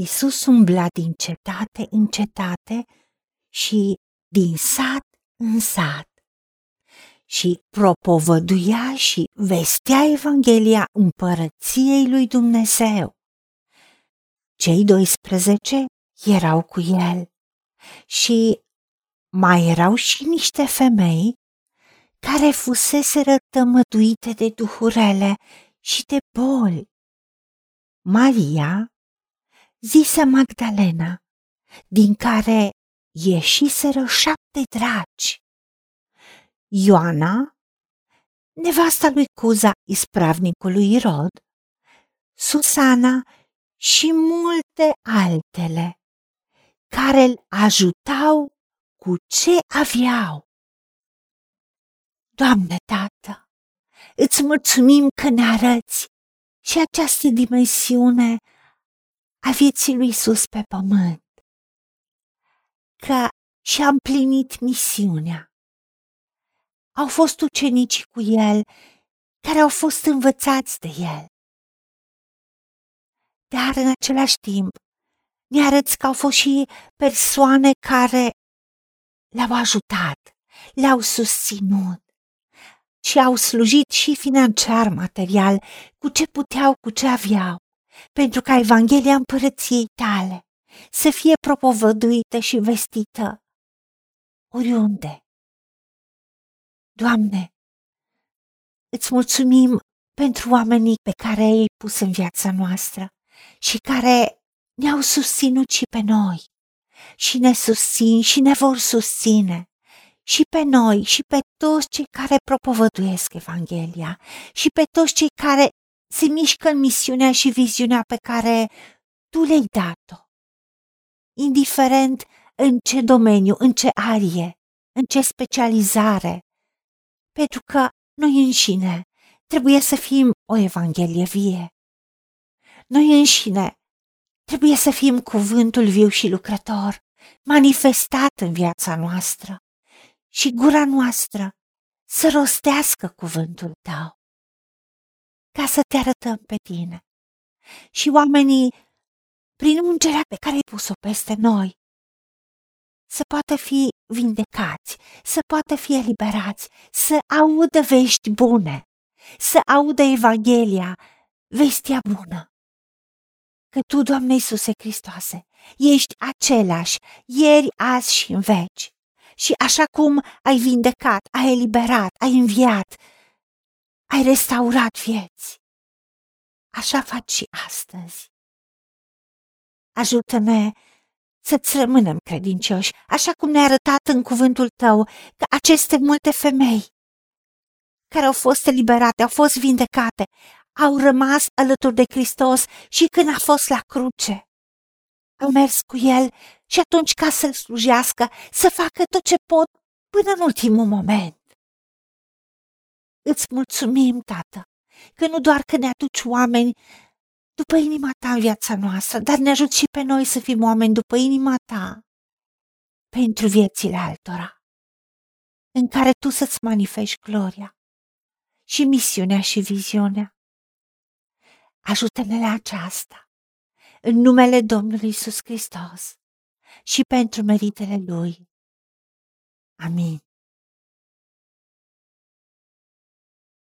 Isus umbla din cetate în cetate și din sat în sat și propovăduia și vestea Evanghelia împărăției lui Dumnezeu. Cei 12 erau cu el și mai erau și niște femei care fuseseră tămăduite de duhurele și de boli. Maria, zise Magdalena, din care ieșiseră șapte dragi. Ioana, nevasta lui Cuza, ispravnicului Irod, Susana și multe altele, care îl ajutau cu ce aveau. Doamne, Tată, îți mulțumim că ne arăți și această dimensiune a vieții lui Isus pe pământ, că și-a împlinit misiunea. Au fost ucenici cu el care au fost învățați de el. Dar în același timp ne arăți că au fost și persoane care le-au ajutat, le-au susținut și au slujit și financiar, material, cu ce puteau, cu ce aveau, pentru ca Evanghelia împărăției tale să fie propovăduită și vestită oriunde. Doamne, îți mulțumim pentru oamenii pe care ai pus în viața noastră și care ne-au susținut și pe noi și ne susțin și ne vor susține și pe noi și pe toți cei care propovăduiesc Evanghelia și pe toți cei care se mișcă în misiunea și viziunea pe care tu le-ai dat-o. Indiferent în ce domeniu, în ce arie, în ce specializare, pentru că noi înșine trebuie să fim o Evanghelie vie. Noi înșine trebuie să fim cuvântul viu și lucrător, manifestat în viața noastră și gura noastră să rostească cuvântul tău, ca să te arătăm pe tine. Și oamenii, prin ungerea pe care ai pus-o peste noi, să poată fi vindecați, să poată fi eliberați, să audă vești bune, să audă Evanghelia, vestia bună. Că Tu, Doamne Iisuse Hristoase, ești același, ieri, azi și în veci. Și așa cum ai vindecat, ai eliberat, ai înviat, ai restaurat vieți, așa faci și astăzi. Ajută-ne să-ți rămânem credincioși, așa cum ne-a arătat în cuvântul tău că aceste multe femei care au fost eliberate, au fost vindecate, au rămas alături de Hristos și când a fost la cruce. Au mers cu el și atunci ca să-l slujească, să facă tot ce pot până în ultimul moment. Îți mulțumim, Tată, că nu doar că ne aduci oameni după inima ta în viața noastră, dar ne ajut și pe noi să fim oameni după inima ta pentru viețile altora, în care tu să-ți manifesti gloria și misiunea și viziunea. Ajută-ne la aceasta, în numele Domnului Isus Hristos și pentru meritele Lui. Amin.